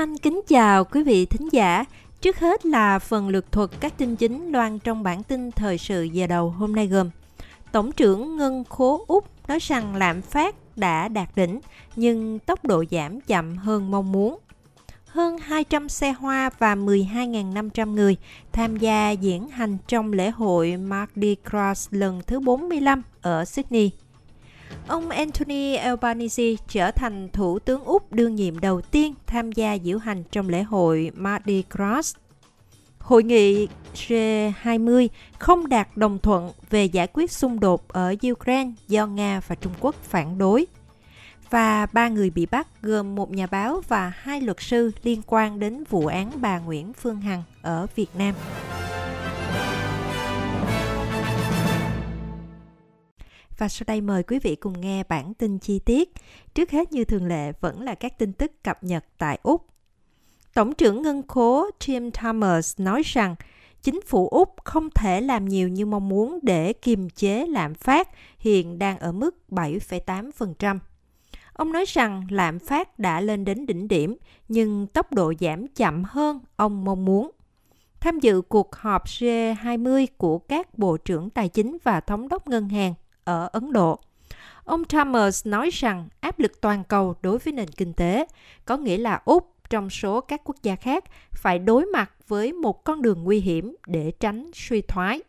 Anh kính chào quý vị thính giả. Trước hết là phần lược thuật các tin chính loan trong bản tin thời sự giờ đầu hôm nay gồm Tổng trưởng Ngân khố Úc nói rằng lạm phát đã đạt đỉnh, nhưng tốc độ giảm chậm hơn mong muốn. Hơn 200 xe hoa và 12.500 người tham gia diễn hành trong lễ hội Mardi Gras lần thứ 45 ở Sydney. Ông Anthony Albanese trở thành thủ tướng Úc đương nhiệm đầu tiên tham gia diễu hành trong lễ hội Mardi Gras. Hội nghị G20 không đạt đồng thuận về giải quyết xung đột ở Ukraine do Nga và Trung Quốc phản đối. Và ba người bị bắt gồm một nhà báo và hai luật sư liên quan đến vụ án bà Nguyễn Phương Hằng ở Việt Nam. Và sau đây mời quý vị cùng nghe bản tin chi tiết. Trước hết như thường lệ vẫn là các tin tức cập nhật tại Úc. Tổng trưởng ngân khố Jim Thomas nói rằng chính phủ Úc không thể làm nhiều như mong muốn để kiềm chế lạm phát hiện đang ở mức 7,8%. Ông nói rằng lạm phát đã lên đến đỉnh điểm, nhưng tốc độ giảm chậm hơn ông mong muốn. Tham dự cuộc họp G20 của các bộ trưởng tài chính và thống đốc ngân hàng ở Ấn Độ. Ông Thomas nói rằng áp lực toàn cầu đối với nền kinh tế có nghĩa là Úc trong số các quốc gia khác phải đối mặt với một con đường nguy hiểm để tránh suy thoái.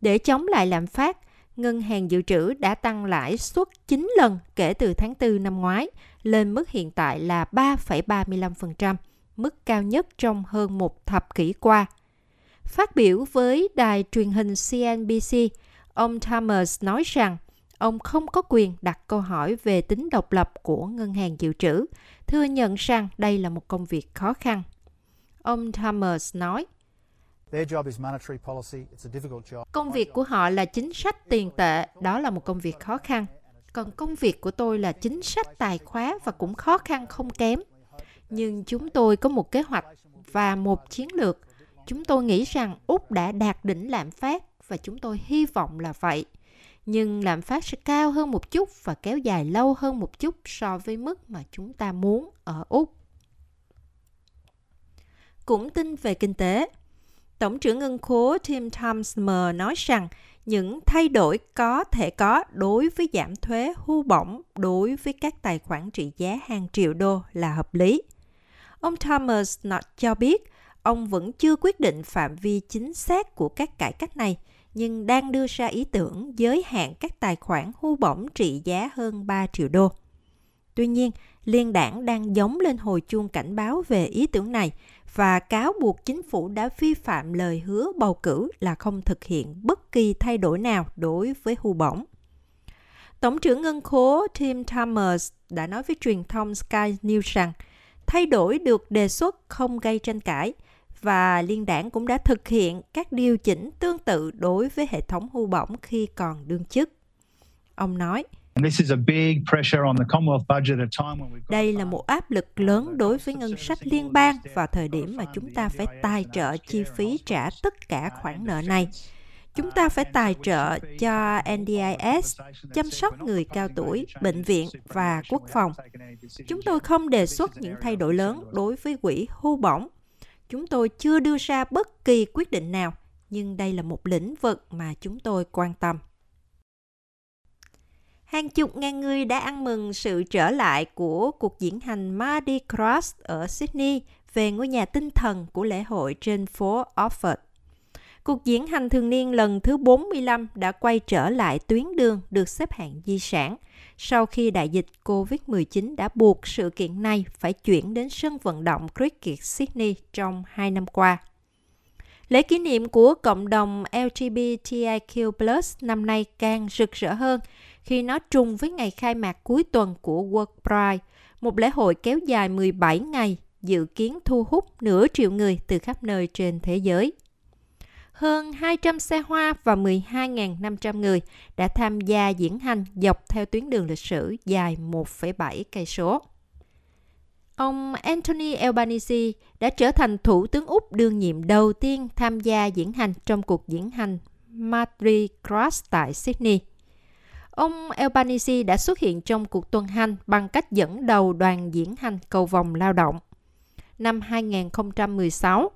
Để chống lại lạm phát, Ngân hàng dự trữ đã tăng lãi suất 9 lần kể từ tháng 4 năm ngoái, lên mức hiện tại là 3,35%, mức cao nhất trong hơn một thập kỷ qua. Phát biểu với đài truyền hình CNBC, Ông Thomas nói rằng ông không có quyền đặt câu hỏi về tính độc lập của ngân hàng dự trữ, thừa nhận rằng đây là một công việc khó khăn. Ông Thomas nói, Công việc của họ là chính sách tiền tệ, đó là một công việc khó khăn. Còn công việc của tôi là chính sách tài khóa và cũng khó khăn không kém. Nhưng chúng tôi có một kế hoạch và một chiến lược. Chúng tôi nghĩ rằng Úc đã đạt đỉnh lạm phát và chúng tôi hy vọng là vậy. Nhưng lạm phát sẽ cao hơn một chút và kéo dài lâu hơn một chút so với mức mà chúng ta muốn ở Úc. Cũng tin về kinh tế, Tổng trưởng ngân khố Tim Thompson nói rằng những thay đổi có thể có đối với giảm thuế hưu bổng đối với các tài khoản trị giá hàng triệu đô là hợp lý. Ông Thomas cho biết ông vẫn chưa quyết định phạm vi chính xác của các cải cách này, nhưng đang đưa ra ý tưởng giới hạn các tài khoản hưu bổng trị giá hơn 3 triệu đô. Tuy nhiên, liên đảng đang giống lên hồi chuông cảnh báo về ý tưởng này và cáo buộc chính phủ đã vi phạm lời hứa bầu cử là không thực hiện bất kỳ thay đổi nào đối với hưu bổng. Tổng trưởng ngân khố Tim Thomas đã nói với truyền thông Sky News rằng thay đổi được đề xuất không gây tranh cãi – và liên đảng cũng đã thực hiện các điều chỉnh tương tự đối với hệ thống hưu bổng khi còn đương chức. Ông nói, đây là một áp lực lớn đối với ngân sách liên bang vào thời điểm mà chúng ta phải tài trợ chi phí trả tất cả khoản nợ này. Chúng ta phải tài trợ cho NDIS, chăm sóc người cao tuổi, bệnh viện và quốc phòng. Chúng tôi không đề xuất những thay đổi lớn đối với quỹ hưu bổng Chúng tôi chưa đưa ra bất kỳ quyết định nào, nhưng đây là một lĩnh vực mà chúng tôi quan tâm. Hàng chục ngàn người đã ăn mừng sự trở lại của cuộc diễn hành Mardi Gras ở Sydney về ngôi nhà tinh thần của lễ hội trên phố Oxford. Cuộc diễn hành thường niên lần thứ 45 đã quay trở lại tuyến đường được xếp hạng di sản sau khi đại dịch COVID-19 đã buộc sự kiện này phải chuyển đến sân vận động Cricket Sydney trong hai năm qua. Lễ kỷ niệm của cộng đồng LGBTIQ+ năm nay càng rực rỡ hơn khi nó trùng với ngày khai mạc cuối tuần của World Pride, một lễ hội kéo dài 17 ngày, dự kiến thu hút nửa triệu người từ khắp nơi trên thế giới hơn 200 xe hoa và 12.500 người đã tham gia diễn hành dọc theo tuyến đường lịch sử dài 1,7 cây số. Ông Anthony Albanese đã trở thành thủ tướng Úc đương nhiệm đầu tiên tham gia diễn hành trong cuộc diễn hành Madrid Cross tại Sydney. Ông Albanese đã xuất hiện trong cuộc tuần hành bằng cách dẫn đầu đoàn diễn hành cầu vòng lao động. năm 2016,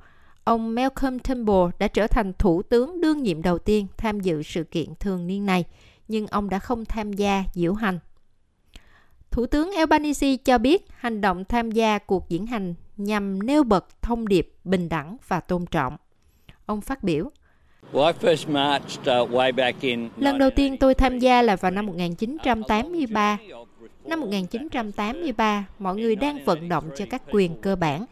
ông Malcolm Turnbull đã trở thành thủ tướng đương nhiệm đầu tiên tham dự sự kiện thường niên này, nhưng ông đã không tham gia diễu hành. Thủ tướng Albanese cho biết hành động tham gia cuộc diễn hành nhằm nêu bật thông điệp bình đẳng và tôn trọng. Ông phát biểu, uh, Lần đầu tiên tôi tham gia là vào năm 1983. Năm 1983, mọi người đang vận động cho các quyền cơ bản.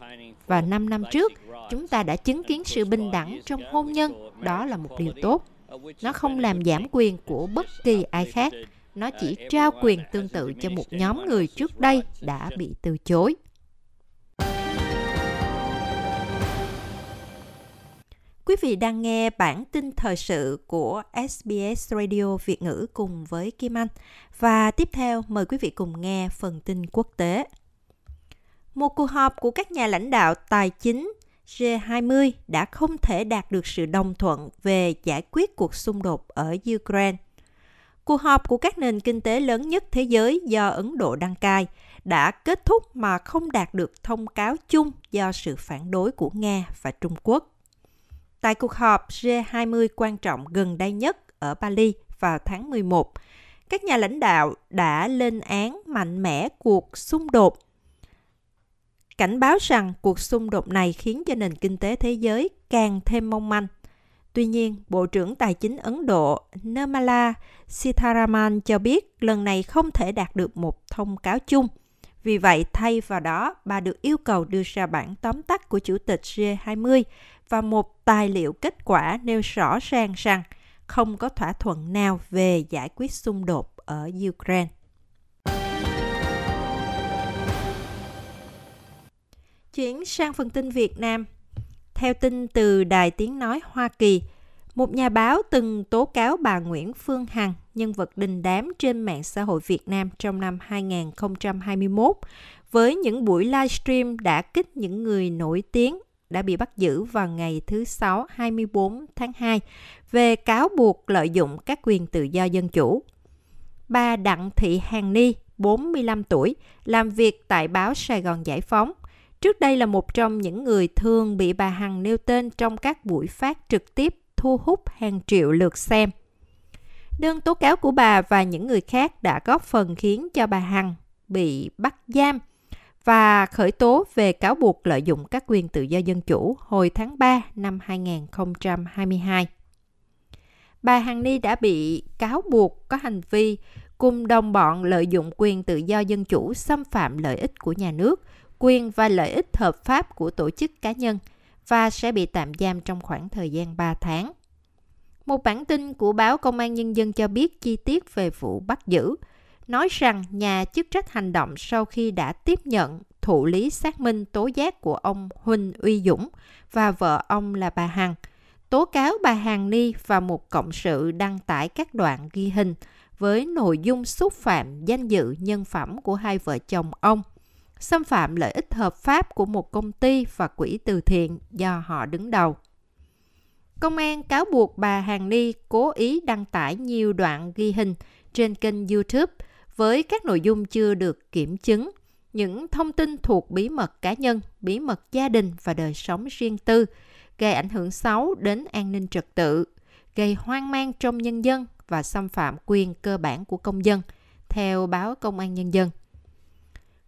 Và 5 năm trước, chúng ta đã chứng kiến sự bình đẳng trong hôn nhân. Đó là một điều tốt. Nó không làm giảm quyền của bất kỳ ai khác. Nó chỉ trao quyền tương tự cho một nhóm người trước đây đã bị từ chối. Quý vị đang nghe bản tin thời sự của SBS Radio Việt ngữ cùng với Kim Anh. Và tiếp theo, mời quý vị cùng nghe phần tin quốc tế. Một cuộc họp của các nhà lãnh đạo tài chính G20 đã không thể đạt được sự đồng thuận về giải quyết cuộc xung đột ở Ukraine. Cuộc họp của các nền kinh tế lớn nhất thế giới do Ấn Độ đăng cai đã kết thúc mà không đạt được thông cáo chung do sự phản đối của Nga và Trung Quốc. Tại cuộc họp G20 quan trọng gần đây nhất ở Bali vào tháng 11, các nhà lãnh đạo đã lên án mạnh mẽ cuộc xung đột cảnh báo rằng cuộc xung đột này khiến cho nền kinh tế thế giới càng thêm mong manh. Tuy nhiên, Bộ trưởng Tài chính Ấn Độ Nirmala Sitharaman cho biết lần này không thể đạt được một thông cáo chung. Vì vậy, thay vào đó, bà được yêu cầu đưa ra bản tóm tắt của Chủ tịch G20 và một tài liệu kết quả nêu rõ ràng rằng không có thỏa thuận nào về giải quyết xung đột ở Ukraine. Chuyển sang phần tin Việt Nam. Theo tin từ Đài Tiếng Nói Hoa Kỳ, một nhà báo từng tố cáo bà Nguyễn Phương Hằng, nhân vật đình đám trên mạng xã hội Việt Nam trong năm 2021, với những buổi livestream đã kích những người nổi tiếng đã bị bắt giữ vào ngày thứ Sáu 24 tháng 2 về cáo buộc lợi dụng các quyền tự do dân chủ. Bà Đặng Thị Hàng Ni, 45 tuổi, làm việc tại báo Sài Gòn Giải Phóng, Trước đây là một trong những người thường bị bà Hằng nêu tên trong các buổi phát trực tiếp thu hút hàng triệu lượt xem. Đơn tố cáo của bà và những người khác đã góp phần khiến cho bà Hằng bị bắt giam và khởi tố về cáo buộc lợi dụng các quyền tự do dân chủ hồi tháng 3 năm 2022. Bà Hằng Ni đã bị cáo buộc có hành vi cùng đồng bọn lợi dụng quyền tự do dân chủ xâm phạm lợi ích của nhà nước, quyền và lợi ích hợp pháp của tổ chức cá nhân và sẽ bị tạm giam trong khoảng thời gian 3 tháng. Một bản tin của báo Công an Nhân dân cho biết chi tiết về vụ bắt giữ, nói rằng nhà chức trách hành động sau khi đã tiếp nhận thụ lý xác minh tố giác của ông Huỳnh Uy Dũng và vợ ông là bà Hằng, tố cáo bà Hằng Ni và một cộng sự đăng tải các đoạn ghi hình với nội dung xúc phạm danh dự nhân phẩm của hai vợ chồng ông – xâm phạm lợi ích hợp pháp của một công ty và quỹ từ thiện do họ đứng đầu. Công an cáo buộc bà Hàng Ni cố ý đăng tải nhiều đoạn ghi hình trên kênh YouTube với các nội dung chưa được kiểm chứng, những thông tin thuộc bí mật cá nhân, bí mật gia đình và đời sống riêng tư, gây ảnh hưởng xấu đến an ninh trật tự, gây hoang mang trong nhân dân và xâm phạm quyền cơ bản của công dân, theo báo Công an Nhân dân.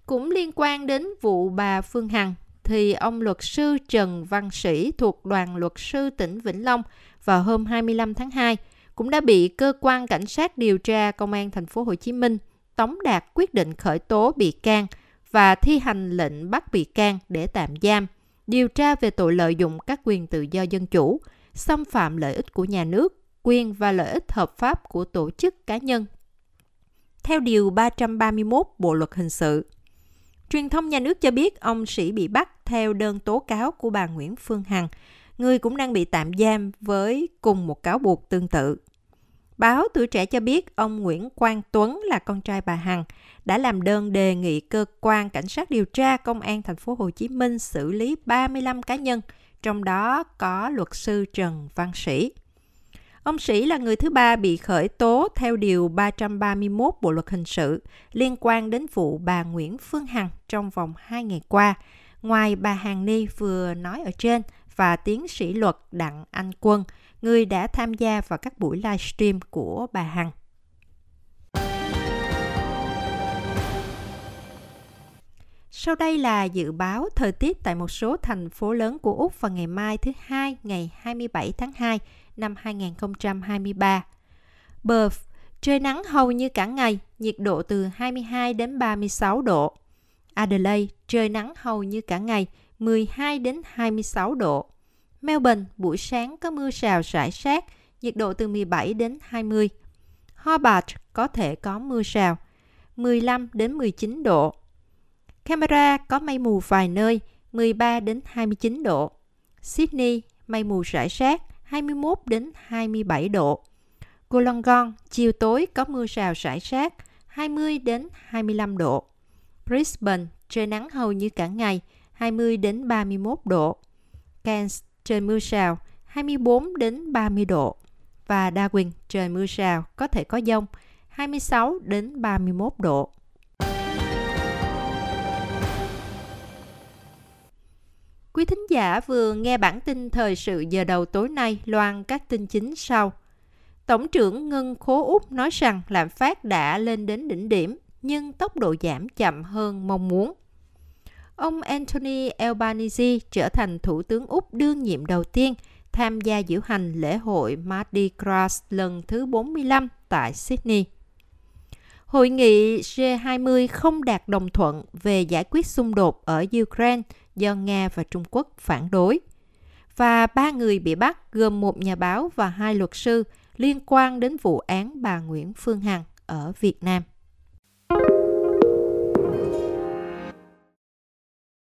Cũng liên quan đến vụ bà Phương Hằng, thì ông luật sư Trần Văn Sĩ thuộc đoàn luật sư tỉnh Vĩnh Long vào hôm 25 tháng 2 cũng đã bị cơ quan cảnh sát điều tra công an thành phố Hồ Chí Minh tống đạt quyết định khởi tố bị can và thi hành lệnh bắt bị can để tạm giam, điều tra về tội lợi dụng các quyền tự do dân chủ, xâm phạm lợi ích của nhà nước, quyền và lợi ích hợp pháp của tổ chức cá nhân. Theo Điều 331 Bộ Luật Hình sự, Truyền thông nhà nước cho biết ông Sĩ bị bắt theo đơn tố cáo của bà Nguyễn Phương Hằng, người cũng đang bị tạm giam với cùng một cáo buộc tương tự. Báo Tuổi Trẻ cho biết ông Nguyễn Quang Tuấn là con trai bà Hằng đã làm đơn đề nghị cơ quan cảnh sát điều tra công an thành phố Hồ Chí Minh xử lý 35 cá nhân, trong đó có luật sư Trần Văn Sĩ. Ông Sĩ là người thứ ba bị khởi tố theo Điều 331 Bộ Luật Hình sự liên quan đến vụ bà Nguyễn Phương Hằng trong vòng 2 ngày qua, Ngoài bà Hằng Ni vừa nói ở trên và tiến sĩ luật Đặng Anh Quân, người đã tham gia vào các buổi livestream của bà Hằng. Sau đây là dự báo thời tiết tại một số thành phố lớn của Úc vào ngày mai thứ hai ngày 27 tháng 2 năm 2023. Perth, trời nắng hầu như cả ngày, nhiệt độ từ 22 đến 36 độ. Adelaide, trời nắng hầu như cả ngày, 12 đến 26 độ. Melbourne, buổi sáng có mưa rào rải rác, nhiệt độ từ 17 đến 20. Hobart có thể có mưa rào, 15 đến 19 độ. Canberra có mây mù vài nơi, 13 đến 29 độ. Sydney, mây mù rải rác, 21 đến 27 độ. Wollongong, chiều tối có mưa rào rải rác, 20 đến 25 độ. Brisbane, trời nắng hầu như cả ngày, 20 đến 31 độ. Cairns, trời mưa rào, 24 đến 30 độ. Và Darwin, trời mưa rào, có thể có dông, 26 đến 31 độ. Quý thính giả vừa nghe bản tin thời sự giờ đầu tối nay loan các tin chính sau. Tổng trưởng Ngân khố Úc nói rằng lạm phát đã lên đến đỉnh điểm, nhưng tốc độ giảm chậm hơn mong muốn. Ông Anthony Albanese trở thành Thủ tướng Úc đương nhiệm đầu tiên tham gia diễu hành lễ hội Mardi Gras lần thứ 45 tại Sydney. Hội nghị G20 không đạt đồng thuận về giải quyết xung đột ở Ukraine do Nga và Trung Quốc phản đối. Và ba người bị bắt gồm một nhà báo và hai luật sư liên quan đến vụ án bà Nguyễn Phương Hằng ở Việt Nam.